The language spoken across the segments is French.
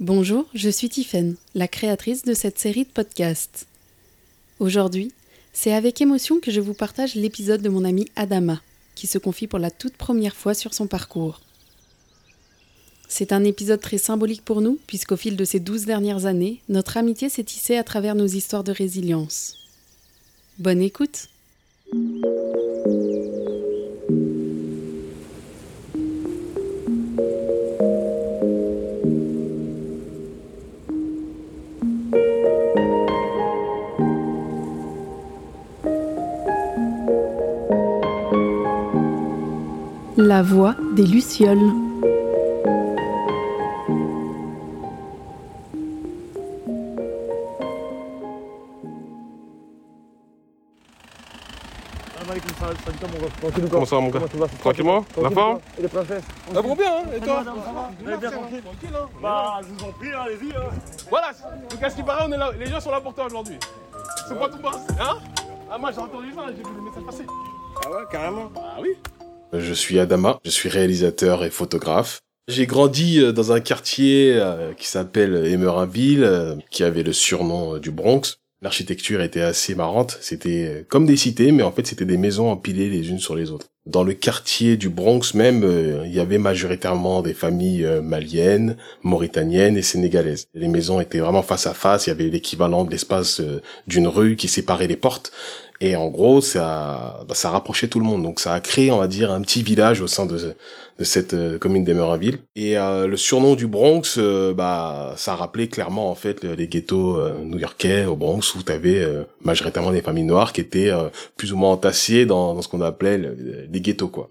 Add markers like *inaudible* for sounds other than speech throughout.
Bonjour, je suis Tiffaine, la créatrice de cette série de podcasts. Aujourd'hui, c'est avec émotion que je vous partage l'épisode de mon amie Adama, qui se confie pour la toute première fois sur son parcours. C'est un épisode très symbolique pour nous, puisqu'au fil de ces douze dernières années, notre amitié s'est tissée à travers nos histoires de résilience. Bonne écoute! La voix des Lucioles. Comment ça, mon gars Tranquillement La forme Et les princesses Ça va bien, hein Et toi Vous bien tranquille Tranquille, hein Bah, je vous en prie, allez-y. Hein. Voilà Donc, à ce qui paraît, on est là. les gens sont là pour toi aujourd'hui. C'est pas tout bas, hein Ah, moi, j'ai entendu ça, j'ai vu le message passer. Ah ouais, carrément. Ah oui Je suis Adama, je suis réalisateur et photographe. J'ai grandi euh, dans un quartier euh, qui s'appelle Émerinville, euh, qui avait le surnom du Bronx. L'architecture était assez marrante, c'était comme des cités, mais en fait c'était des maisons empilées les unes sur les autres. Dans le quartier du Bronx même, il y avait majoritairement des familles maliennes, mauritaniennes et sénégalaises. Les maisons étaient vraiment face à face, il y avait l'équivalent de l'espace d'une rue qui séparait les portes. Et en gros, ça, bah, ça rapprochait tout le monde. Donc ça a créé, on va dire, un petit village au sein de, de cette euh, commune d'Emerinville. Et euh, le surnom du Bronx, euh, bah, ça rappelait clairement en fait les ghettos euh, new-yorkais au Bronx où tu avais majoritairement des familles noires qui étaient plus ou moins entassées dans, ce qu'on appelait le- les ghettos quoi.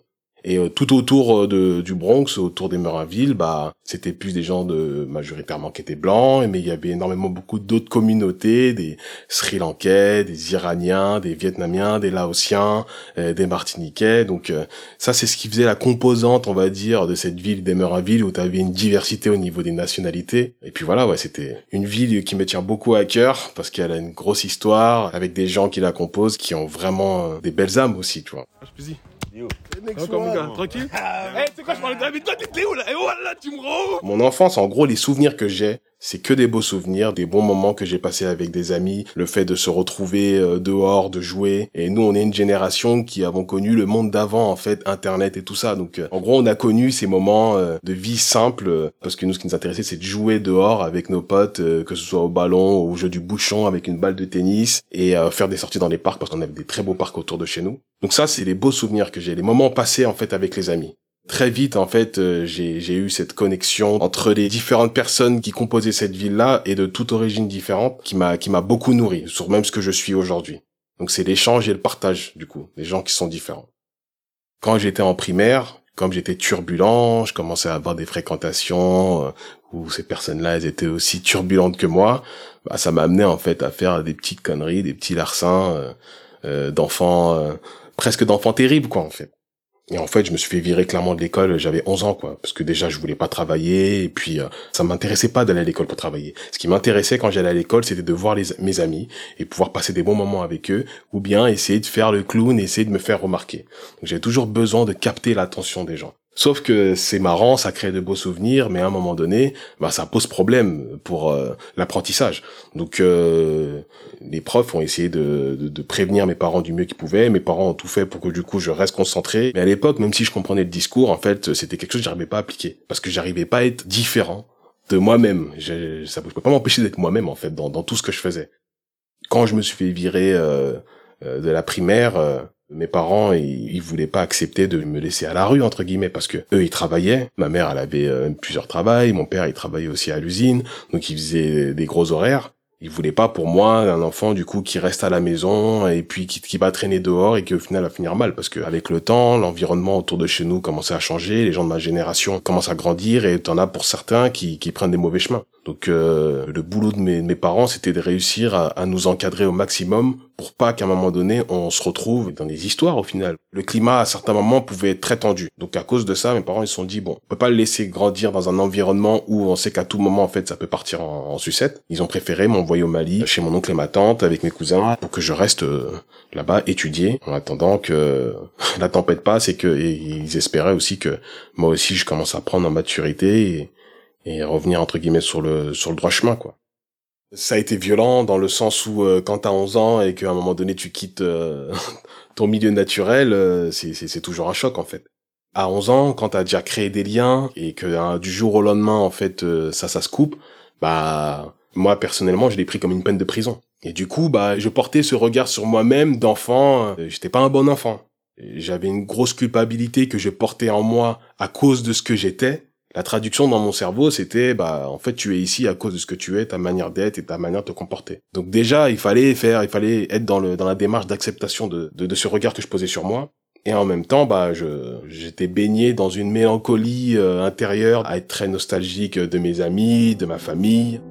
Et euh, tout autour euh, de, du Bronx, autour d'Emerinville, bah, c'était plus des gens de majoritairement qui étaient blancs, mais il y avait énormément beaucoup d'autres communautés, des Sri Lankais, des Iraniens, des Vietnamiens, des Laotiens, euh, des Martiniquais. Donc euh, ça, c'est ce qui faisait la composante, on va dire, de cette ville d'Emerinville où tu avais une diversité au niveau des nationalités. Et puis voilà, ouais, c'était une ville qui me tient beaucoup à cœur parce qu'elle a une grosse histoire avec des gens qui la composent qui ont vraiment euh, des belles âmes aussi, tu vois. Yo. Encore mon gars, tranquille Eh, tu sais quoi, je parlais de la vie, toi, t'es où là. Et voilà, tu me rends Mon enfance, en gros, les souvenirs que j'ai, c'est que des beaux souvenirs, des bons moments que j'ai passés avec des amis, le fait de se retrouver euh, dehors, de jouer. Et nous, on est une génération qui avons connu le monde d'avant, en fait, Internet et tout ça. Donc, euh, en gros, on a connu ces moments euh, de vie simple, parce que nous, ce qui nous intéressait, c'est de jouer dehors avec nos potes, que ce soit au ballon, au jeu du bouchon, avec une balle de tennis, et faire des sorties dans les parcs, parce qu'on avait des très beaux parcs autour de chez nous. Donc ça, c'est les beaux souvenirs que j'ai, les moments passés, en fait, avec les amis. Très vite, en fait, euh, j'ai eu cette connexion entre les différentes personnes qui composaient cette ville-là et de toute origine différente, qui m'a qui m'a beaucoup nourri sur même ce que je suis aujourd'hui. Donc c'est l'échange et le partage, du coup, des gens qui sont différents. Quand j'étais en primaire, comme j'étais turbulent, je commençais à avoir des fréquentations euh, où ces personnes-là, elles étaient aussi turbulentes que moi. Bah, ça m'a amené en fait à faire des petites conneries, des petits larcins euh, euh, d'enfants, euh, presque d'enfants terribles, quoi, en fait. Et en fait, je me suis fait virer clairement de l'école, j'avais 11 ans, quoi. Parce que déjà, je voulais pas travailler, et puis euh, ça m'intéressait pas d'aller à l'école pour travailler. Ce qui m'intéressait quand j'allais à l'école, c'était de voir mes amis, et pouvoir passer des bons moments avec eux, ou bien essayer de faire le clown, essayer de me faire remarquer. Donc j'ai toujours besoin de capter l'attention des gens. Sauf que c'est marrant, ça crée de beaux souvenirs, mais à un moment donné, bah ça pose problème pour euh, l'apprentissage. Donc euh, les profs ont essayé de, de, de prévenir mes parents du mieux qu'ils pouvaient. Mes parents ont tout fait pour que du coup je reste concentré. Mais à l'époque, même si je comprenais le discours, en fait, c'était quelque chose que j'arrivais pas à appliquer parce que j'arrivais pas à être différent de moi-même. Je, ça peut pas m'empêcher d'être moi-même en fait dans, dans tout ce que je faisais. Quand je me suis fait virer euh, euh, de la primaire. Mes parents, ils, ils voulaient pas accepter de me laisser à la rue entre guillemets parce que eux ils travaillaient. Ma mère, elle avait euh, plusieurs travails. Mon père, il travaillait aussi à l'usine, donc il faisait des gros horaires. Il voulait pas pour moi un enfant du coup qui reste à la maison et puis qui, qui va traîner dehors et qui au final va finir mal parce que avec le temps, l'environnement autour de chez nous commençait à changer, les gens de ma génération commencent à grandir et t'en as pour certains qui, qui prennent des mauvais chemins. Donc euh, le boulot de mes, mes parents, c'était de réussir à, à nous encadrer au maximum pour pas qu'à un moment donné, on se retrouve dans des histoires au final. Le climat, à certains moments, pouvait être très tendu. Donc à cause de ça, mes parents, ils se sont dit, bon, on peut pas le laisser grandir dans un environnement où on sait qu'à tout moment, en fait, ça peut partir en, en sucette. Ils ont préféré m'envoyer au Mali, chez mon oncle et ma tante, avec mes cousins, pour que je reste euh, là-bas, étudier, en attendant que *laughs* la tempête passe et que et ils espéraient aussi que moi aussi, je commence à prendre en maturité et, et revenir entre guillemets sur le sur le droit chemin quoi. Ça a été violent dans le sens où euh, quand t'as 11 ans et qu'à un moment donné tu quittes euh, *laughs* ton milieu naturel, euh, c'est c'est toujours un choc en fait. À 11 ans, quand t'as déjà créé des liens et que hein, du jour au lendemain en fait ça ça se coupe, bah moi personnellement je l'ai pris comme une peine de prison. Et du coup bah je portais ce regard sur moi-même d'enfant. J'étais pas un bon enfant. J'avais une grosse culpabilité que je portais en moi à cause de ce que j'étais la traduction dans mon cerveau, c'était, bah, en fait, tu es ici à cause de ce que tu es, ta manière d'être et ta manière de te comporter. Donc déjà, il fallait faire, il fallait être dans le, dans la démarche d'acceptation de, de, ce regard que je posais sur moi. Et en même temps, bah, je, j'étais baigné dans une mélancolie euh, intérieure, à être très nostalgique de mes amis, de ma famille.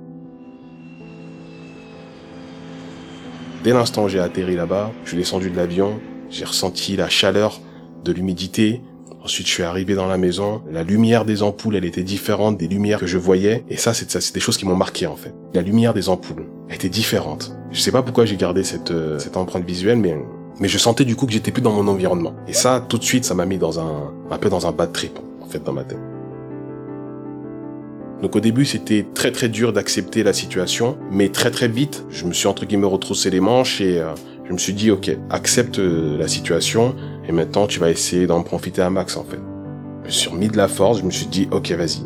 Dès l'instant où j'ai atterri là-bas, je suis descendu de l'avion, j'ai ressenti la chaleur de l'humidité, Ensuite, je suis arrivé dans la maison. La lumière des ampoules, elle était différente des lumières que je voyais. Et ça, c'est des choses qui m'ont marqué en fait. La lumière des ampoules elle était différente. Je sais pas pourquoi j'ai gardé cette euh, cette empreinte visuelle, mais mais je sentais du coup que j'étais plus dans mon environnement. Et ça, tout de suite, ça m'a mis dans un un peu dans un bad trip en fait dans ma tête. Donc au début, c'était très très dur d'accepter la situation, mais très très vite, je me suis entre guillemets retroussé les manches et euh, je me suis dit, ok, accepte euh, la situation et maintenant tu vas essayer d'en profiter à max en fait. Je me suis remis de la force, je me suis dit, ok, vas-y.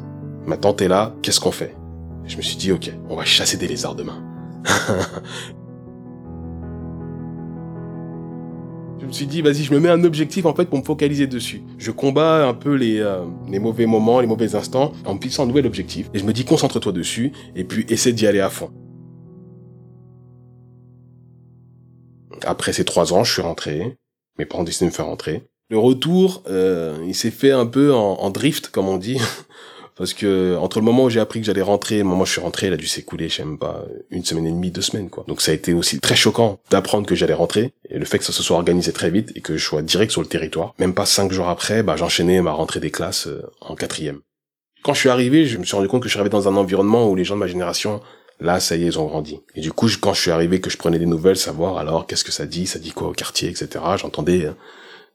Maintenant t'es là, qu'est-ce qu'on fait? Je me suis dit, ok, on va chasser des lézards demain. *laughs* je me suis dit, vas-y, je me mets un objectif en fait pour me focaliser dessus. Je combats un peu les, euh, les mauvais moments, les mauvais instants en me fixant un nouvel objectif. Et je me dis, concentre-toi dessus et puis essaie d'y aller à fond. Après ces trois ans, je suis rentré. Mes parents décidé de me faire rentrer. Le retour, euh, il s'est fait un peu en, drift, comme on dit. *laughs* Parce que entre le moment où j'ai appris que j'allais rentrer et le moment où je suis rentré, il a dû s'écouler, je sais même pas, une semaine et demie, deux semaines, quoi. Donc ça a été aussi très choquant d'apprendre que j'allais rentrer et le fait que ça se soit organisé très vite et que je sois direct sur le territoire. Même pas cinq jours après, bah, j'enchaînais ma rentrée des classes euh, en quatrième. Quand je suis arrivé, je me suis rendu compte que je suis arrivé dans un environnement où les gens de ma génération Là, ça y est, ils ont grandi. Et du coup, quand je suis arrivé, que je prenais des nouvelles, savoir alors qu'est-ce que ça dit, ça dit quoi au quartier, etc. J'entendais hein,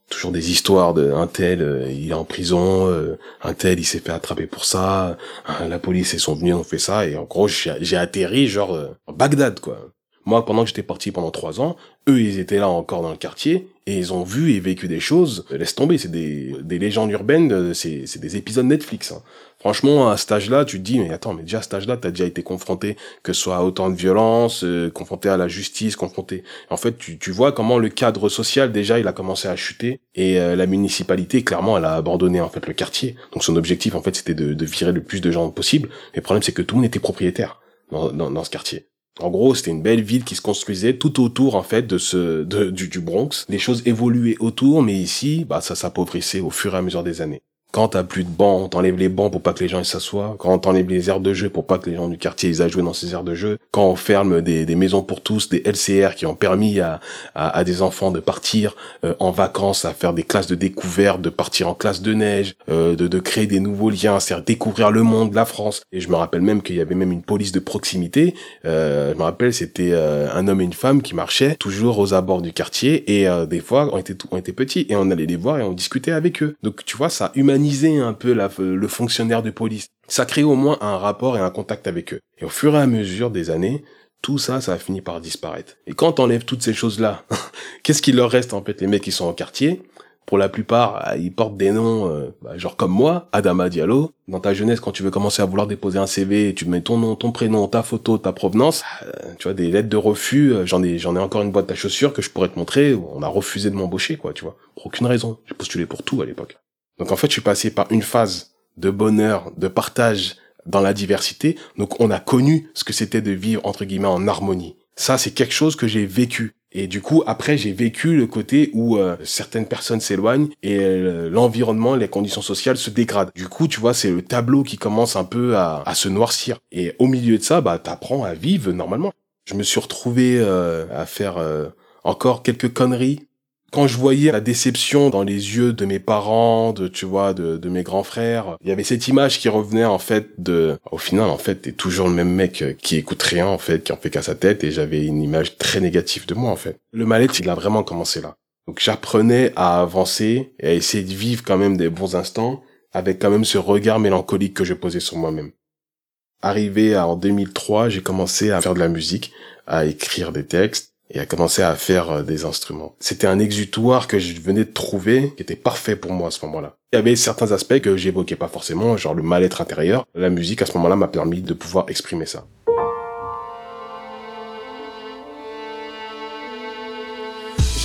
toujours des histoires de un tel, euh, il est en prison, euh, un tel, il s'est fait attraper pour ça, hein, la police ils sont venus, ont fait ça, et en gros, j'ai atterri genre euh, Bagdad, quoi. Moi, pendant que j'étais parti pendant trois ans, eux, ils étaient là encore dans le quartier et ils ont vu et vécu des choses. Laisse tomber, c'est des, des légendes urbaines, c'est des épisodes Netflix. Hein. Franchement, à cet âge-là, tu te dis, mais attends, mais déjà à cet âge-là, t'as déjà été confronté, que ce soit à autant de violence, euh, confronté à la justice, confronté... En fait, tu, tu vois comment le cadre social, déjà, il a commencé à chuter et euh, la municipalité, clairement, elle a abandonné en fait le quartier. Donc son objectif, en fait, c'était de, de virer le plus de gens possible. Mais le problème, c'est que tout le monde était propriétaire dans, dans ce quartier. En gros, c'était une belle ville qui se construisait tout autour en fait de ce du, du Bronx. Les choses évoluaient autour, mais ici, bah ça s'appauvrissait au fur et à mesure des années. Quand t'as plus de bancs, on t'enlève les bancs pour pas que les gens ils s'assoient. Quand on t'enlève les aires de jeu pour pas que les gens du quartier ils aillent jouer dans ces aires de jeu. Quand on ferme des, des maisons pour tous, des LCR qui ont permis à, à, des enfants de partir euh, en vacances, à faire des classes de découverte, de partir en classe de neige, euh, de, de créer des nouveaux liens, à découvrir le monde, la France. Et je me rappelle même qu'il y avait même une police de proximité. Euh, je me rappelle c'était un homme et une femme qui marchaient toujours aux abords du quartier et des fois on était on était petits et on allait les voir et on discutait avec eux. Donc tu vois ça humanise un peu le fonctionnaire de police. Ça crée au moins un rapport et un contact avec eux. Et au fur et à mesure des années, tout ça, ça a fini par disparaître. Et quand on enlève toutes ces choses-là, *laughs* qu'est-ce qu'il leur reste en fait les mecs qui sont au quartier? Pour la plupart, ah, ils portent des noms, euh, bah, genre comme moi, Adama Diallo. Dans ta jeunesse, quand tu veux commencer à vouloir déposer un CV, tu mets ton nom, ton prénom, ta photo, ta provenance. Euh, tu vois, des lettres de refus. Euh, j'en ai, j'en ai encore une boîte à chaussures que je pourrais te montrer. On a refusé de m'embaucher, quoi. Tu vois, pour aucune raison. J'ai postulé pour tout à l'époque. Donc en fait, je suis passé par une phase de bonheur, de partage dans la diversité. Donc on a connu ce que c'était de vivre entre guillemets en harmonie. Ça, c'est quelque chose que j'ai vécu. Et du coup, après, j'ai vécu le côté où euh, certaines personnes s'éloignent et euh, l'environnement, les conditions sociales se dégradent. Du coup, tu vois, c'est le tableau qui commence un peu à, à, se noircir. Et au milieu de ça, bah, t'apprends à vivre normalement. Je me suis retrouvé euh, à faire encore quelques conneries quand je voyais la déception dans les yeux de mes parents, de tu vois, de, de mes grands frères, il y avait cette image qui revenait en fait de, au final en fait, t'es toujours le même mec euh, qui écoute rien en fait, qui en fait qu'à sa tête, et j'avais une image très négative de moi en fait. Le mal-être, il a vraiment commencé là. Donc j'apprenais à avancer et à essayer de vivre quand même des bons instants avec quand même ce regard mélancolique que je posais sur moi-même. arrivé en 2003, j'ai commencé à faire de la musique, à écrire des textes et à commencer à faire euh, des instruments. C'était un exutoire que je venais de trouver qui était parfait pour moi à ce moment-là. Il y avait certains aspects que j'évoquais pas forcément, genre le mal-être intérieur. La musique à ce moment-là m'a permis de pouvoir exprimer ça.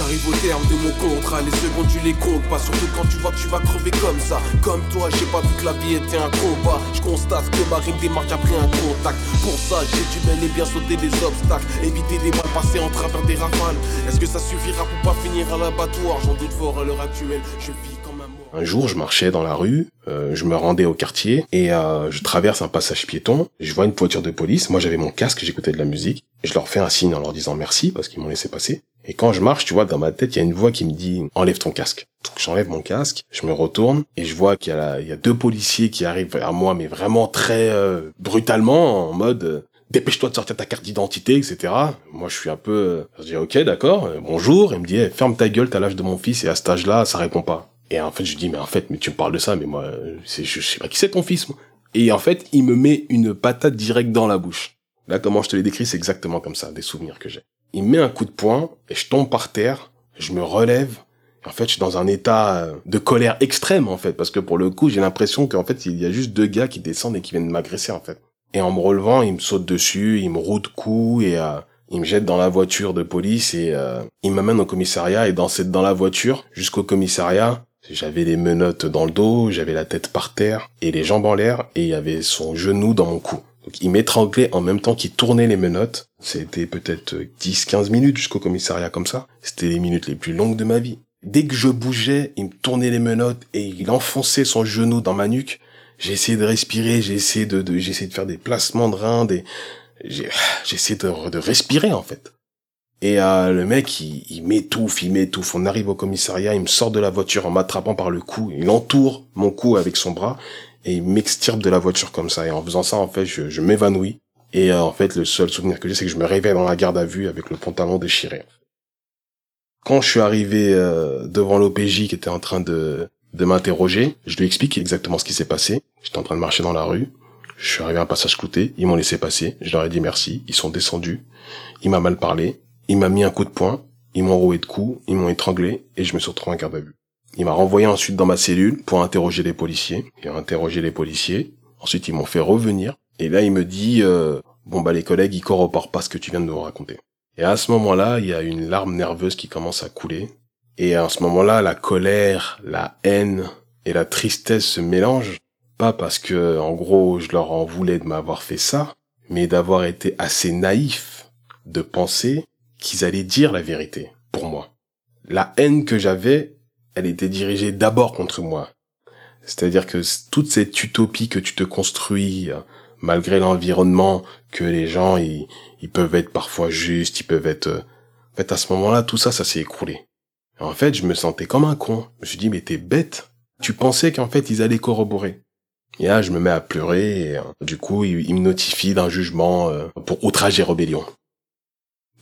J'arrive au terme de mon contrat, les secondes tu les comptes pas. Surtout quand tu vois que tu vas crever comme ça. Comme toi j'ai pas vu que la vie était un combat. Je constate que ma rime démarque après un contact. Pour ça j'ai dû bel et bien sauter des obstacles. Éviter des balles passées en travers des rafales. Est-ce que ça suffira pour pas finir à l'abattoir J'en doute fort à l'heure actuelle, je vis comme un mort. Un jour, je marchais dans la rue, euh, je me rendais au quartier et euh, je traverse un passage piéton. Je vois une voiture de police. Moi, j'avais mon casque, j'écoutais de la musique. Je leur fais un signe en leur disant merci parce qu'ils m'ont laissé passer. Et quand je marche, tu vois, dans ma tête, il y a une voix qui me dit enlève ton casque. Donc j'enlève mon casque, je me retourne et je vois qu'il y, a y a deux policiers qui arrivent vers moi, mais vraiment très euh, brutalement, en mode euh, dépêche-toi de sortir ta carte d'identité, etc. Moi, je suis un peu, euh, je dis ok, d'accord, euh, bonjour. Il me dit Eh, ferme ta gueule, t'as l'âge de mon fils et à cet âge-là, ça répond pas. Et en fait, je dis mais en fait, mais tu me parles de ça, mais moi, je, je sais pas qui c'est ton fils. Moi. Et en fait, il me met une patate directe dans la bouche. Là, comment je te l'ai décrit, c'est exactement comme ça, des souvenirs que j'ai. Il me met un coup de poing et je tombe par terre, je me relève. En fait, je suis dans un état euh, de colère extrême, en fait, parce que pour le coup, j'ai l'impression qu'en fait, il y a juste deux gars qui descendent et qui viennent m'agresser, en fait. Et en me relevant, il me saute dessus, il me roue de coups et euh, il me jette dans la voiture de police et euh, il m'amène au commissariat. Et dans cette dans la voiture jusqu'au commissariat, j'avais les menottes dans le dos, j'avais la tête par terre et les jambes en l'air et il y avait son genou dans mon cou. Donc il m'étranglait en même temps qu'il tournait les menottes. C'était peut-être 10-15 minutes jusqu'au commissariat comme ça. C'était les minutes les plus longues de ma vie. Dès que je bougeais, il me tournait les menottes et il enfonçait son genou dans ma nuque. J'ai essayé de respirer, j'ai essayé de, de j'ai essayé de faire des placements de reins, des, j'ai, essayé de, de respirer en fait. Et euh, le mec, il, il m'étouffe, il m'étouffe. On arrive au commissariat, il me sort de la voiture en m'attrapant par le cou. Il entoure mon cou avec son bras et il m'extirpe de la voiture comme ça. Et en faisant ça, en fait, je, m'évanouis. Et euh, en fait, le seul souvenir que j'ai, c'est que je me réveille dans la garde à vue avec le pantalon déchiré. Quand je suis arrivé euh, devant l'OPJ qui était en train de, de m'interroger, je lui explique exactement ce qui s'est passé. J'étais en train de marcher dans la rue. Je suis arrivé à un passage clouté. Ils m'ont laissé passer. Je leur ai dit merci. Ils sont descendus. Il m'a mal parlé. Il m'a mis un coup de poing. Ils m'ont roué de coups. Ils m'ont étranglé. Et je me suis retrouvé en garde à vue. Il m'a renvoyé ensuite dans ma cellule pour interroger les policiers. Il a interrogé les policiers. Ensuite, ils m'ont fait revenir. Et là, il me dit, euh, bon, bah, les collègues, ils corroborent pas ce que tu viens de nous raconter. Et à ce moment-là, il y a une larme nerveuse qui commence à couler. Et à ce moment-là, la colère, la haine et la tristesse se mélangent. Pas parce que, en gros, je leur en voulais de m'avoir fait ça, mais d'avoir été assez naïf de penser qu'ils allaient dire la vérité pour moi. La haine que j'avais, elle était dirigée d'abord contre moi. C'est-à-dire que toute cette utopie que tu te construis, euh, malgré l'environnement, que les gens, ils, ils peuvent être parfois justes, ils peuvent être... euh, En fait, à ce moment-là, tout ça, ça s'est écroulé. En fait, je me sentais comme un con. Je me suis dit, mais t'es bête. Tu pensais qu'en fait, ils allaient corroborer. Et là, je me mets à pleurer et euh, du coup, il, il me notifie d'un jugement pour outrage et rébellion.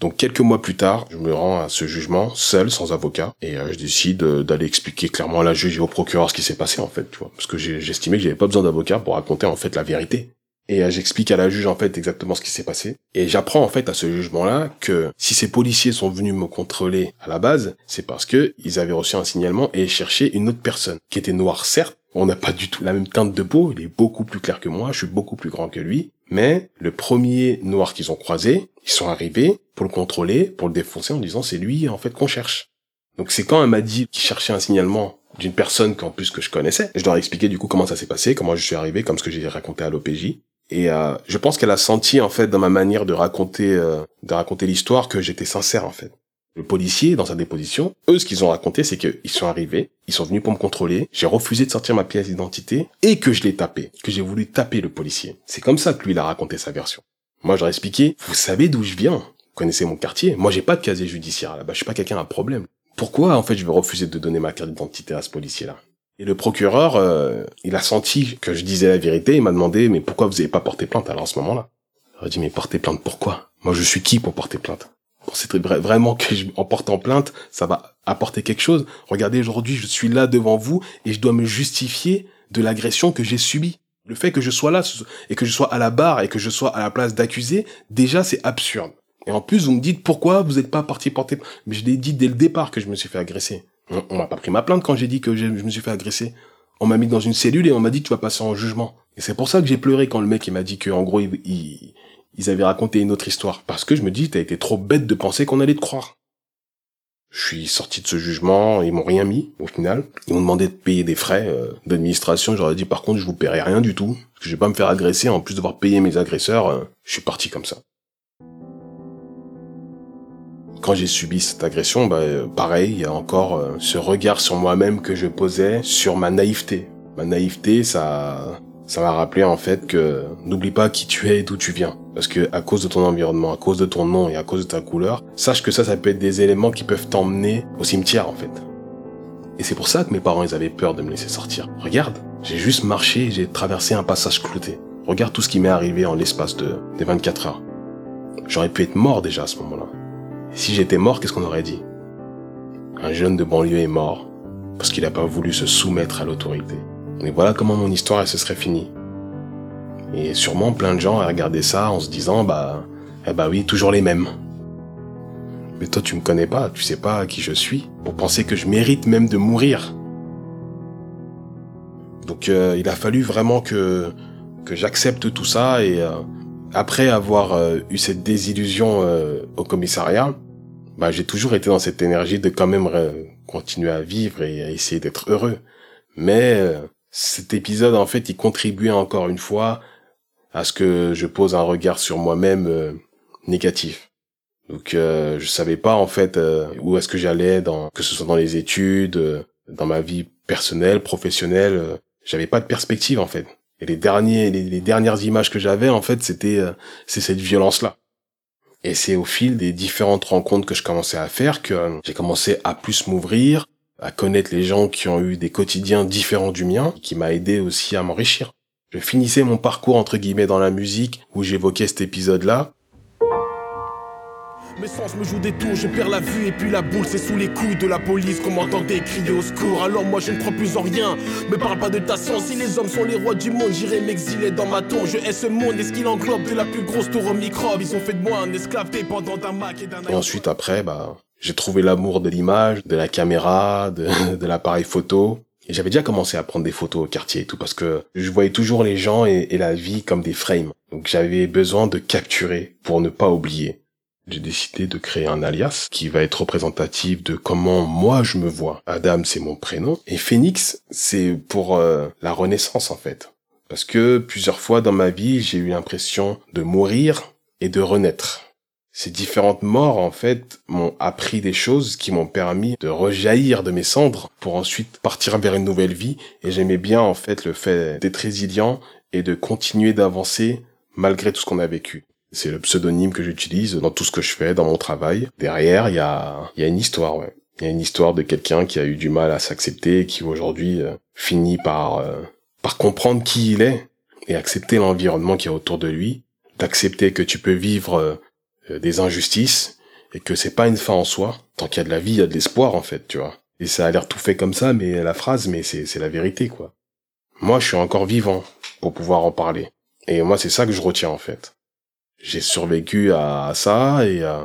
Donc quelques mois plus tard, je me rends à ce jugement seul, sans avocat, et euh, je décide euh, d'aller expliquer clairement à la juge et au procureur ce qui s'est passé en fait, tu vois, parce que j'estimais que j'avais pas besoin d'avocat pour raconter en fait la vérité. Et euh, j'explique à la juge en fait exactement ce qui s'est passé. Et j'apprends en fait à ce jugement-là que si ces policiers sont venus me contrôler à la base, c'est parce que ils avaient reçu un signalement et cherchaient une autre personne qui était noire certes. On n'a pas du tout la même teinte de peau. Il est beaucoup plus clair que moi. Je suis beaucoup plus grand que lui. Mais le premier noir qu'ils ont croisé, ils sont arrivés pour le contrôler, pour le défoncer en disant c'est lui en fait qu'on cherche. Donc c'est quand elle m'a dit qu'il cherchait un signalement d'une personne qu'en plus que je connaissais. Je leur ai expliqué du coup comment ça s'est passé, comment je suis arrivé, comme ce que j'ai raconté à l'OPJ. Et euh, je pense qu'elle a senti en fait dans ma manière de raconter euh, de raconter l'histoire que j'étais sincère en fait. Le policier dans sa déposition, eux ce qu'ils ont raconté c'est qu'ils sont arrivés, ils sont venus pour me contrôler, j'ai refusé de sortir ma pièce d'identité et que je l'ai tapé, que j'ai voulu taper le policier. C'est comme ça que lui il a raconté sa version. Moi ai expliqué, vous savez d'où je viens, vous connaissez mon quartier, moi j'ai pas de casier judiciaire là-bas, je suis pas quelqu'un à problème. Pourquoi en fait je vais refuser de donner ma carte d'identité à ce policier là et le procureur, euh, il a senti que je disais la vérité, il m'a demandé, mais pourquoi vous avez pas porté plainte alors à ce moment-là? J'ai dit, mais porter plainte pourquoi? Moi, je suis qui pour porter plainte? Pensez vraiment que je, en portant plainte, ça va apporter quelque chose Regardez, aujourd'hui, je suis là devant vous et je dois me justifier de l'agression que j'ai subie. Le fait que je sois là et que je sois à la barre et que je sois à la place d'accusé, déjà c'est absurde. Et en plus, vous me dites pourquoi vous n'êtes pas parti porter. Mais je l'ai dit dès le départ que je me suis fait agresser. On, m'a pas pris ma plainte quand j'ai dit que je, me suis fait agresser. On m'a mis dans une cellule et on m'a dit que tu vas passer en jugement. Et c'est pour ça que j'ai pleuré quand le mec il m'a dit que en gros il, ils avaient raconté une autre histoire. Parce que je me dis, t'as été trop bête de penser qu'on allait te croire. Je suis sorti de ce jugement, ils m'ont rien mis au final. Ils m'ont demandé de payer des frais euh, d'administration. J'aurais dit par contre je vous paierai rien du tout, parce je vais pas me faire agresser en plus de devoir payer mes agresseurs. Euh, je suis parti comme ça. Quand j'ai subi cette agression, bah, euh, pareil, il y a encore ce regard sur moi-même que je posais sur ma naïveté. Ma naïveté, ça, ça m'a rappelé en fait que n'oublie pas qui tu es et d'où tu viens. Parce que à cause de ton environnement, à cause de ton nom et à cause de ta couleur, sache que ça, ça peut être des éléments qui peuvent t'emmener au cimetière en fait. Et c'est pour ça que mes parents, ils avaient peur de me laisser sortir. Regarde, j'ai juste marché et j'ai traversé un passage clouté. Regarde tout ce qui m'est arrivé en l'espace de des 24 heures. J'aurais pu être mort déjà à ce moment-là. Si j'étais mort, qu'est-ce qu'on aurait dit? Un jeune de banlieue est mort parce qu'il n'a pas voulu se soumettre à l'autorité. Et voilà comment mon histoire elle se serait finie. Et sûrement plein de gens à regarder ça en se disant bah eh bah oui, toujours les mêmes. Mais toi tu me connais pas, tu sais pas qui je suis pour penser que je mérite même de mourir. Donc euh, il a fallu vraiment que que j'accepte tout ça et euh, après avoir euh, eu cette désillusion au commissariat, bah j'ai toujours été dans cette énergie de quand même continuer à vivre et à essayer d'être heureux. Mais cet épisode, en fait, il contribuait encore une fois à ce que je pose un regard sur moi-même euh, négatif. Donc, euh, je savais pas en fait euh, où est-ce que j'allais, dans que ce soit dans les études, euh, dans ma vie personnelle, professionnelle. j'avais pas de perspective en fait. Et les derniers, les, dernières images que j'avais en fait, c'était c'est cette violence-là. Et c'est au fil des différentes rencontres que je commençais à faire que j'ai commencé à plus m'ouvrir, à connaître les gens qui ont eu des quotidiens différents du mien, qui m'a aidé aussi à m'enrichir. Je finissais mon parcours entre guillemets dans la musique où j'évoquais cet épisode-là. Mes sens me jouent des tours, je perds la vue et puis la boule c'est sous les couilles de la police qu'on m'entendait crier au secours. Alors moi je ne crois plus en rien, me parle pas de ta science. Si les hommes sont les rois du monde, j'irai m'exiler dans ma tour. Je hais ce monde et ce qu'il englobe de la plus grosse tour aux microbes. Ils ont fait de moi un esclave dépendant d'un Mac et d'un. Et ensuite après bah j'ai trouvé l'amour de l'image, de la caméra, de, l'appareil photo. Et j'avais déjà commencé à prendre des photos au quartier et tout parce que je voyais toujours les gens et, et la vie comme des frames. Donc j'avais besoin de capturer pour ne pas oublier. J'ai décidé de créer un alias qui va être représentatif de comment moi je me vois. Adam c'est mon prénom et Phoenix c'est pour euh, la renaissance en fait. Parce que plusieurs fois dans ma vie j'ai eu l'impression de mourir et de renaître ces différentes morts, en fait, m'ont appris des choses qui m'ont permis de rejaillir de mes cendres pour ensuite partir vers une nouvelle vie. Et j'aimais bien, en fait, le fait d'être résilient et de continuer d'avancer malgré tout ce qu'on a vécu. C'est le pseudonyme que j'utilise dans tout ce que je fais, dans mon travail. Derrière, il y a, y a une histoire, ouais. Il y a une histoire de quelqu'un qui a eu du mal à s'accepter et qui aujourd'hui euh, finit par, euh, par comprendre qui il est et accepter l'environnement qui est autour de lui, d'accepter que tu peux vivre euh, des injustices et que c'est pas une fin en soi. Tant qu'il y a de la vie, il y a de l'espoir en fait, tu vois. Et ça a l'air tout fait comme ça, mais la phrase, mais c'est la vérité quoi. Moi, je suis encore vivant pour pouvoir en parler. Et moi, c'est ça que je retiens en fait. J'ai survécu à, ça et euh,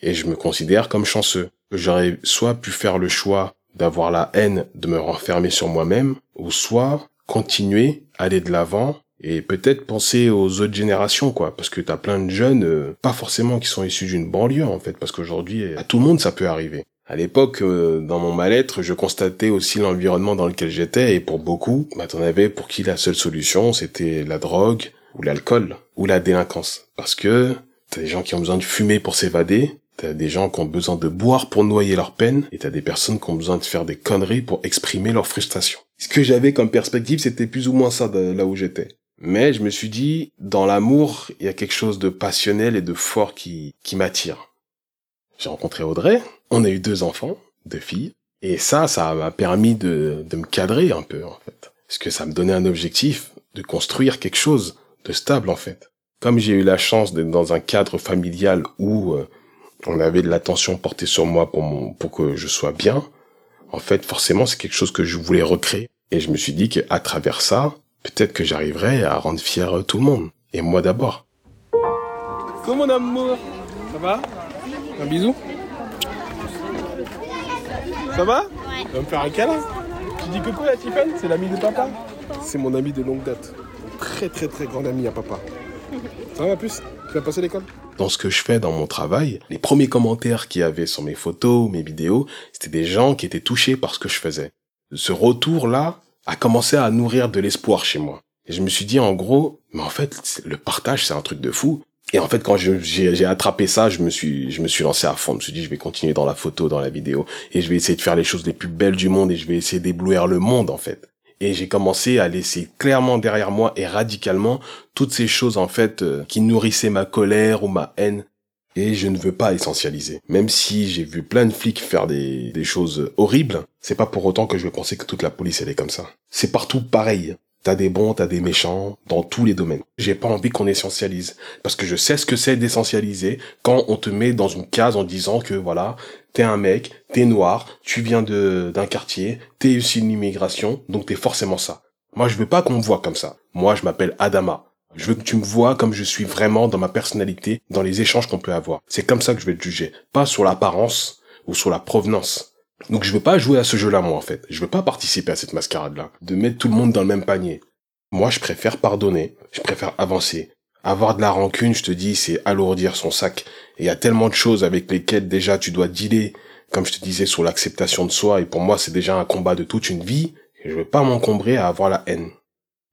et je me considère comme chanceux. J'aurais soit pu faire le choix d'avoir la haine de me renfermer sur moi-même, ou soit continuer, aller de l'avant et peut-être penser aux autres générations quoi. Parce que t'as plein de jeunes euh, pas forcément qui sont issus d'une banlieue en fait. Parce qu'aujourd'hui à tout le monde ça peut arriver. À l'époque euh, dans mon mal-être je constatais aussi l'environnement dans lequel j'étais. Et pour beaucoup bah t'en avais pour qui la seule solution c'était la drogue ou l'alcool ou la délinquance. Parce que t'as des gens qui ont besoin de fumer pour s'évader. T'as des gens qui ont besoin de boire pour noyer leur peine, et t'as des personnes qui ont besoin de faire des conneries pour exprimer leur frustration. Ce que j'avais comme perspective, c'était plus ou moins ça là où j'étais. Mais je me suis dit, dans l'amour, il y a quelque chose de passionnel et de fort qui, qui m'attire. J'ai rencontré Audrey, on a eu deux enfants, deux filles, et ça, ça m'a permis de, de me cadrer un peu, en fait. Parce que ça me donnait un objectif de construire quelque chose de stable, en fait. Comme j'ai eu la chance d'être dans un cadre familial où euh, on avait de l'attention portée sur moi pour mon, pour que je sois bien, en fait, forcément, c'est quelque chose que je voulais recréer. Et je me suis dit qu'à travers ça, peut-être que j'arriverai à rendre fier tout le monde. Et moi d'abord. Comment mon amour Ça va? Un bisou? Ça va? Ouais. Tu vas me faire un câlin? Tu dis coucou à Tiffany C'est l'ami de papa? C'est mon ami de longue date. Très très très grand ami à papa. Ça va ma puce Tu vas passer l'école? Dans ce que je fais dans mon travail, les premiers commentaires qu'il y avait sur mes photos, mes vidéos, c'était des gens qui étaient touchés par ce que je faisais. Ce retour-là a commencé à nourrir de l'espoir chez moi. Et je me suis dit en gros, mais en fait, le partage, c'est un truc de fou. Et en fait, quand j'ai attrapé ça, je me suis, je me suis lancé à fond. Je me suis dit, je vais continuer dans la photo, dans la vidéo, et je vais essayer de faire les choses les plus belles du monde, et je vais essayer d'éblouir le monde, en fait. Et j'ai commencé à laisser clairement derrière moi et radicalement toutes ces choses, en fait, euh, qui nourrissaient ma colère ou ma haine. Et je ne veux pas essentialiser. Même si j'ai vu plein de flics faire des, choses horribles, c'est pas pour autant que je vais penser que toute la police elle est comme ça. C'est partout pareil. T'as des bons, t'as des méchants, dans tous les domaines. J'ai pas envie qu'on essentialise. Parce que je sais ce que c'est d'essentialiser quand on te met dans une case en disant que voilà, t'es un mec, t'es noir, tu viens d'un quartier, t'es issu d'une immigration, donc t'es forcément ça. Moi, je veux pas qu'on me voit comme ça. Moi, je m'appelle Adama. Je veux que tu me vois comme je suis vraiment dans ma personnalité, dans les échanges qu'on peut avoir. C'est comme ça que je vais te juger. Pas sur l'apparence ou sur la provenance. Donc je veux pas jouer à ce jeu-là, moi, en fait. Je veux pas participer à cette mascarade-là. De mettre tout le monde dans le même panier. Moi, je préfère pardonner. Je préfère avancer. Avoir de la rancune, je te dis, c'est alourdir son sac. Et il y a tellement de choses avec lesquelles déjà tu dois dealer, comme je te disais, sur l'acceptation de soi. Et pour moi, c'est déjà un combat de toute une vie. Je veux pas m'encombrer à avoir la haine.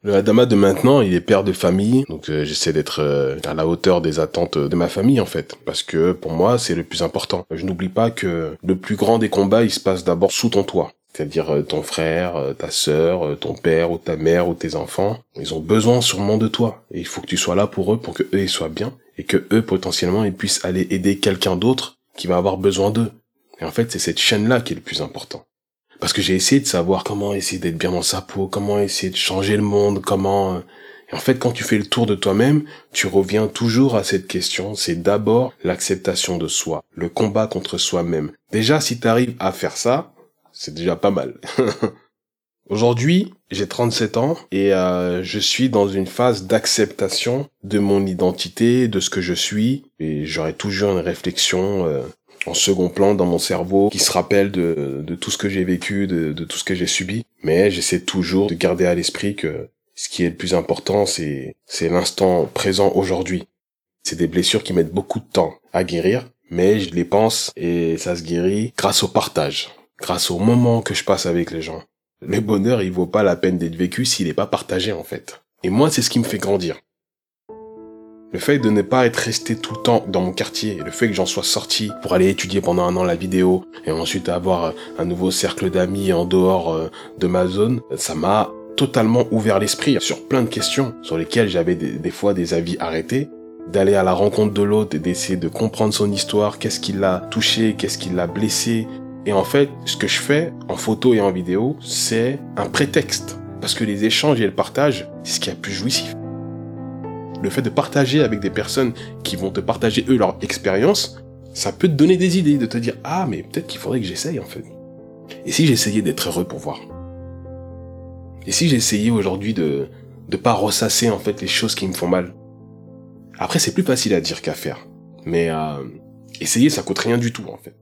Le Adama de maintenant, il est père de famille, donc euh, j'essaie d'être euh, à la hauteur des attentes de ma famille en fait, parce que pour moi c'est le plus important. Je n'oublie pas que le plus grand des combats, il se passe d'abord sous ton toit, c'est-à-dire euh, ton frère, ta sœur, ton père ou ta mère ou tes enfants. Ils ont besoin sûrement de toi, et il faut que tu sois là pour eux, pour que eux ils soient bien, et que eux potentiellement ils puissent aller aider quelqu'un d'autre qui va avoir besoin d'eux. Et en fait c'est cette chaîne là qui est le plus important. Parce que j'ai essayé de savoir comment essayer d'être bien dans sa peau, comment essayer de changer le monde, comment... Euh, et en fait, quand tu fais le tour de toi-même, tu reviens toujours à cette question. C'est d'abord l'acceptation de soi, le combat contre soi-même. Déjà, si tu arrives à faire ça, c'est déjà pas mal. *laughs* Aujourd'hui, j'ai 37 ans et euh, je suis dans une phase d'acceptation de mon identité, de ce que je suis. Et j'aurai toujours une réflexion euh, en second plan dans mon cerveau qui se rappelle de, de tout ce que j'ai vécu, de, de tout ce que j'ai subi. Mais j'essaie toujours de garder à l'esprit que ce qui est le plus important, c'est, c'est l'instant présent aujourd'hui. C'est des blessures qui mettent beaucoup de temps à guérir, mais je les pense et ça se guérit grâce au partage, grâce au moment que je passe avec les gens. Le bonheur, il vaut pas la peine d'être vécu s'il n'est pas partagé en fait. Et moi, c'est ce qui me fait grandir. Le fait de ne pas être resté tout le temps dans mon quartier, le fait que j'en sois sorti pour aller étudier pendant un an la vidéo et ensuite avoir un nouveau cercle d'amis en dehors euh, de ma zone, ça m'a totalement ouvert l'esprit sur plein de questions sur lesquelles j'avais des, fois des avis arrêtés d'aller à la rencontre de l'autre et d'essayer de comprendre son histoire, qu'est-ce qui l'a touché, qu'est-ce qui l'a blessé. Et en fait, ce que je fais en photo et en vidéo, c'est un prétexte. Parce que les échanges et le partage, c'est ce qui le plus jouissif le fait de partager avec des personnes qui vont te partager eux leur expérience, ça peut te donner des idées, de te dire ah mais peut-être qu'il faudrait que j'essaye en fait. Et si j'essayais d'être heureux pour voir? Et si j'essayais aujourd'hui de de pas ressasser en fait les choses qui me font mal? Après c'est plus facile à dire qu'à faire, mais euh, essayer ça coûte rien du tout en fait.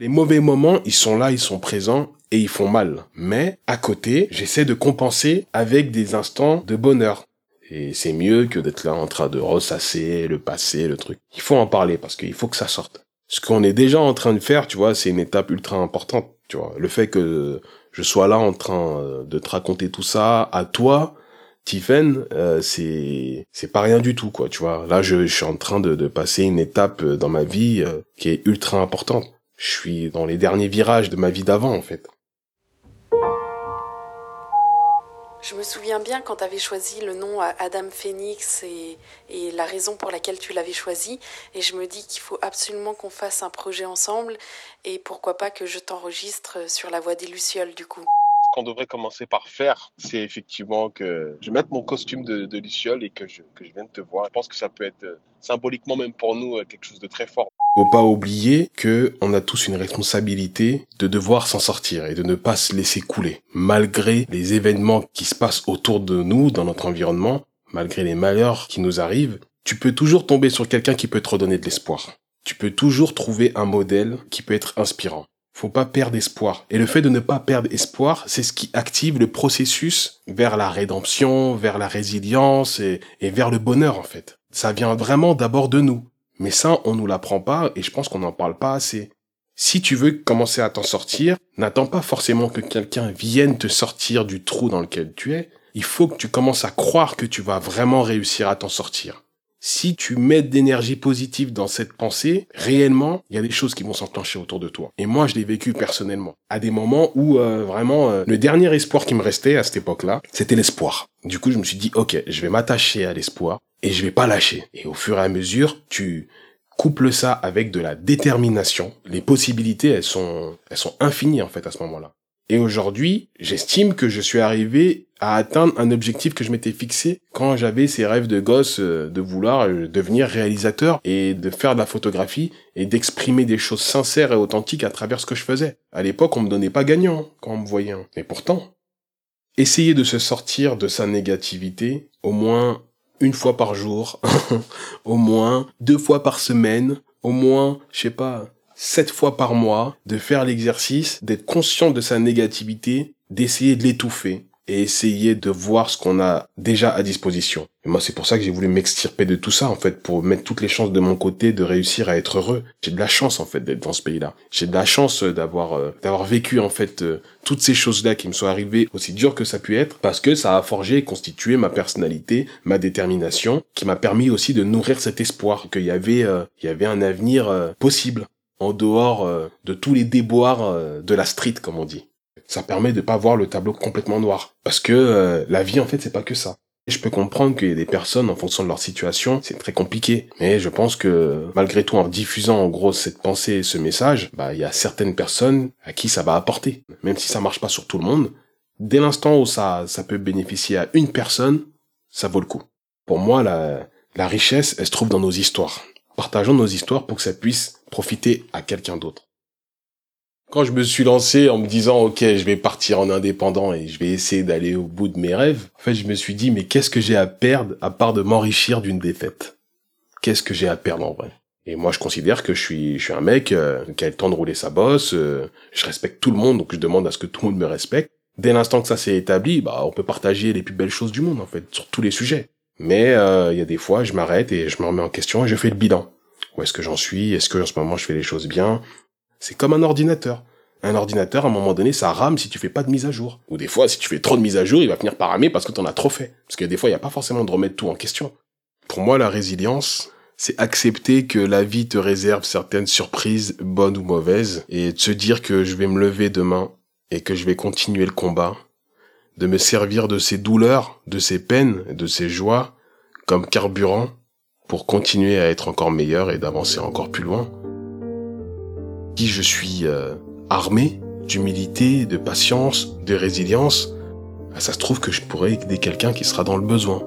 Les mauvais moments, ils sont là, ils sont présents et ils font mal. Mais à côté, j'essaie de compenser avec des instants de bonheur. Et c'est mieux que d'être là en train de ressasser le passé, le truc. Il faut en parler parce qu'il faut que ça sorte. Ce qu'on est déjà en train de faire, tu vois, c'est une étape ultra importante. Tu vois, le fait que je sois là en train euh, de te raconter tout ça à toi, Tiffen, euh, c'est c'est pas rien du tout, quoi. Tu vois, là, je, suis en train de, de, passer une étape euh, dans ma vie qui est ultra importante. Je suis dans les derniers virages de ma vie d'avant, en fait. Je me souviens bien quand tu avais choisi le nom Adam Phoenix et, la raison pour laquelle tu l'avais choisi. Et je me dis qu'il faut absolument qu'on fasse un projet ensemble et pourquoi pas que je t'enregistre sur la voie des Lucioles du coup. Ce qu'on devrait commencer par faire, c'est effectivement que je mette mon costume de, de Luciole et que je, que je vienne te voir. Je pense que ça peut être euh, symboliquement même pour nous euh, quelque chose de très fort. Faut pas oublier que on a tous une responsabilité de devoir s'en sortir et de ne pas se laisser couler. Malgré les événements qui se passent autour de nous, dans notre environnement, malgré les malheurs qui nous arrivent, tu peux toujours tomber sur quelqu'un qui peut te redonner de l'espoir. Tu peux toujours trouver un modèle qui peut être inspirant. Faut pas perdre espoir. Et le fait de ne pas perdre espoir, c'est ce qui active le processus vers la rédemption, vers la résilience et, et vers le bonheur en fait. Ça vient vraiment d'abord de nous. Mais ça, on nous l'apprend pas et je pense qu'on n'en parle pas assez. Si tu veux commencer à t'en sortir, n'attends pas forcément que quelqu'un vienne te sortir du trou dans lequel tu es. Il faut que tu commences à croire que tu vas vraiment réussir à t'en sortir. Si tu mets d'énergie positive dans cette pensée, réellement, il y a des choses qui vont s'enclencher autour de toi. Et moi, je l'ai vécu personnellement. À des moments où euh, vraiment, euh, le dernier espoir qui me restait à cette époque-là, c'était l'espoir. Du coup, je me suis dit, ok, je vais m'attacher à l'espoir et je vais pas lâcher. Et au fur et à mesure, tu couples ça avec de la détermination. Les possibilités, elles sont, elles sont infinies en fait à ce moment-là. Et aujourd'hui, j'estime que je suis arrivé à atteindre un objectif que je m'étais fixé quand j'avais ces rêves de gosse euh, de vouloir euh, devenir réalisateur et de faire de la photographie et d'exprimer des choses sincères et authentiques à travers ce que je faisais. À l'époque, on me donnait pas gagnant quand on me voyait. Mais pourtant, essayer de se sortir de sa négativité au moins une fois par jour, *laughs* au moins deux fois par semaine, au moins, je sais pas, sept fois par mois, de faire l'exercice, d'être conscient de sa négativité, d'essayer de l'étouffer et essayer de voir ce qu'on a déjà à disposition. Et moi, c'est pour ça que j'ai voulu m'extirper de tout ça, en fait, pour mettre toutes les chances de mon côté de réussir à être heureux. J'ai de la chance, en fait, d'être dans ce pays-là. J'ai de la chance euh, d'avoir, euh, d'avoir vécu, en fait, euh, toutes ces choses-là qui me sont arrivées, aussi dures que ça pu être, parce que ça a forgé et constitué ma personnalité, ma détermination, qui m'a permis aussi de nourrir cet espoir qu'il y avait, il y avait un avenir possible en dehors de tous les déboires de la street, comme on dit ça permet de pas voir le tableau complètement noir. Parce que euh, la vie, en fait, c'est pas que ça. Je peux comprendre qu'il y a des personnes, en fonction de leur situation, c'est très compliqué. Mais je pense que, malgré tout, en diffusant, en gros, cette pensée ce message, bah, il y a certaines personnes à qui ça va apporter. Même si ça marche pas sur tout le monde, dès l'instant où ça, ça peut bénéficier à une personne, ça vaut le coup. Pour moi, la, la richesse, elle se trouve dans nos histoires. Partageons nos histoires pour que ça puisse profiter à quelqu'un d'autre. Quand je me suis lancé en me disant ok je vais partir en indépendant et je vais essayer d'aller au bout de mes rêves, en fait je me suis dit mais qu'est-ce que j'ai à perdre à part de m'enrichir d'une défaite? Qu'est-ce que j'ai à perdre en vrai? Et moi je considère que je suis je suis un mec euh, qui a le temps de rouler sa bosse, euh, je respecte tout le monde donc je demande à ce que tout le monde me respecte. Dès l'instant que ça s'est établi, bah on peut partager les plus belles choses du monde en fait sur tous les sujets. Mais euh, il y a des fois je m'arrête et je me remets en question et je fais le bilan. Où est-ce que j'en suis? Est-ce que en ce moment je fais les choses bien? C'est comme un ordinateur. Un ordinateur, à un moment donné, ça rame si tu fais pas de mise à jour. Ou des fois, si tu fais trop de mise à jour, il va finir par ramer parce que t'en as trop fait. Parce que des fois, il n'y a pas forcément de remettre tout en question. Pour moi, la résilience, c'est accepter que la vie te réserve certaines surprises, bonnes ou mauvaises, et de se dire que je vais me lever demain et que je vais continuer le combat, de me servir de ces douleurs, de ces peines, de ces joies comme carburant pour continuer à être encore meilleur et d'avancer encore plus loin je suis euh, armé d'humilité, de patience, de résilience, ah, ça se trouve que je pourrais aider quelqu'un qui sera dans le besoin.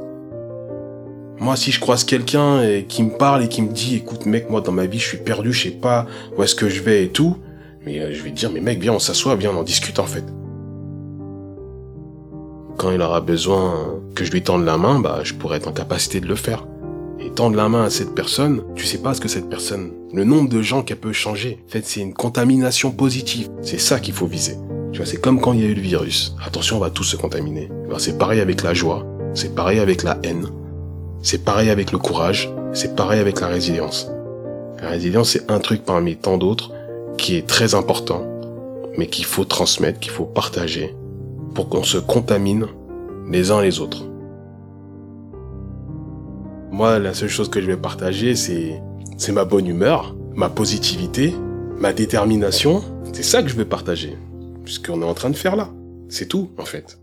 Moi, si je croise quelqu'un qui me parle et qui me dit, écoute mec, moi dans ma vie je suis perdu, je sais pas où est-ce que je vais et tout, mais euh, je vais dire, mais mec, viens, on s'assoit, viens, on en discute en fait. Quand il aura besoin que je lui tende la main, bah, je pourrais être en capacité de le faire et tendre la main à cette personne, tu sais pas ce que cette personne, le nombre de gens qu'elle peut changer. En fait, c'est une contamination positive. C'est ça qu'il faut viser. Tu vois, c'est comme quand il y a eu le virus. Attention, on va tous se contaminer. Ben, c'est pareil avec la joie. C'est pareil avec la haine. C'est pareil avec le courage. C'est pareil avec la résilience. La résilience, c'est un truc parmi tant d'autres qui est très important, mais qu'il faut transmettre, qu'il faut partager pour qu'on se contamine les uns les autres. Moi, la seule chose que je vais partager, c'est, ma bonne humeur, ma positivité, ma détermination. C'est ça que je vais partager. Puisqu'on est en train de faire là. C'est tout, en fait.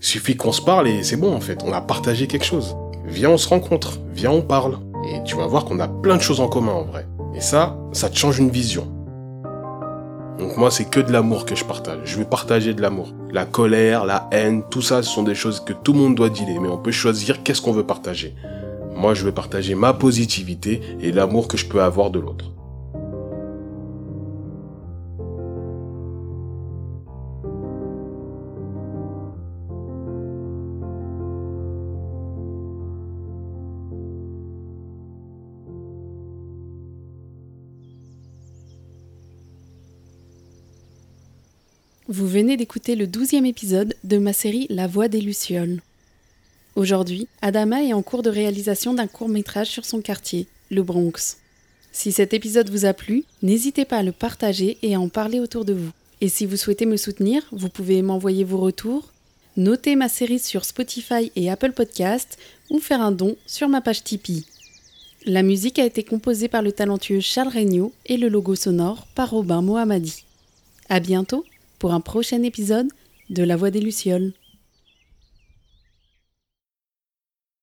Il suffit qu'on se parle et c'est bon, en fait. On a partagé quelque chose. Viens, on se rencontre. Viens, on parle. Et tu vas voir qu'on a plein de choses en commun, en vrai. Et ça, ça te change une vision. Donc moi, c'est que de l'amour que je partage. Je veux partager de l'amour. La colère, la haine, tout ça, ce sont des choses que tout le monde doit dealer. Mais on peut choisir qu'est-ce qu'on veut partager. Moi, je veux partager ma positivité et l'amour que je peux avoir de l'autre. Vous venez d'écouter le douzième épisode de ma série La Voix des Lucioles. Aujourd'hui, Adama est en cours de réalisation d'un court métrage sur son quartier, le Bronx. Si cet épisode vous a plu, n'hésitez pas à le partager et à en parler autour de vous. Et si vous souhaitez me soutenir, vous pouvez m'envoyer vos retours, noter ma série sur Spotify et Apple Podcast ou faire un don sur ma page Tipeee. La musique a été composée par le talentueux Charles Regnault et le logo sonore par Robin Mohammadi. À bientôt pour un prochain épisode de La Voix des Lucioles.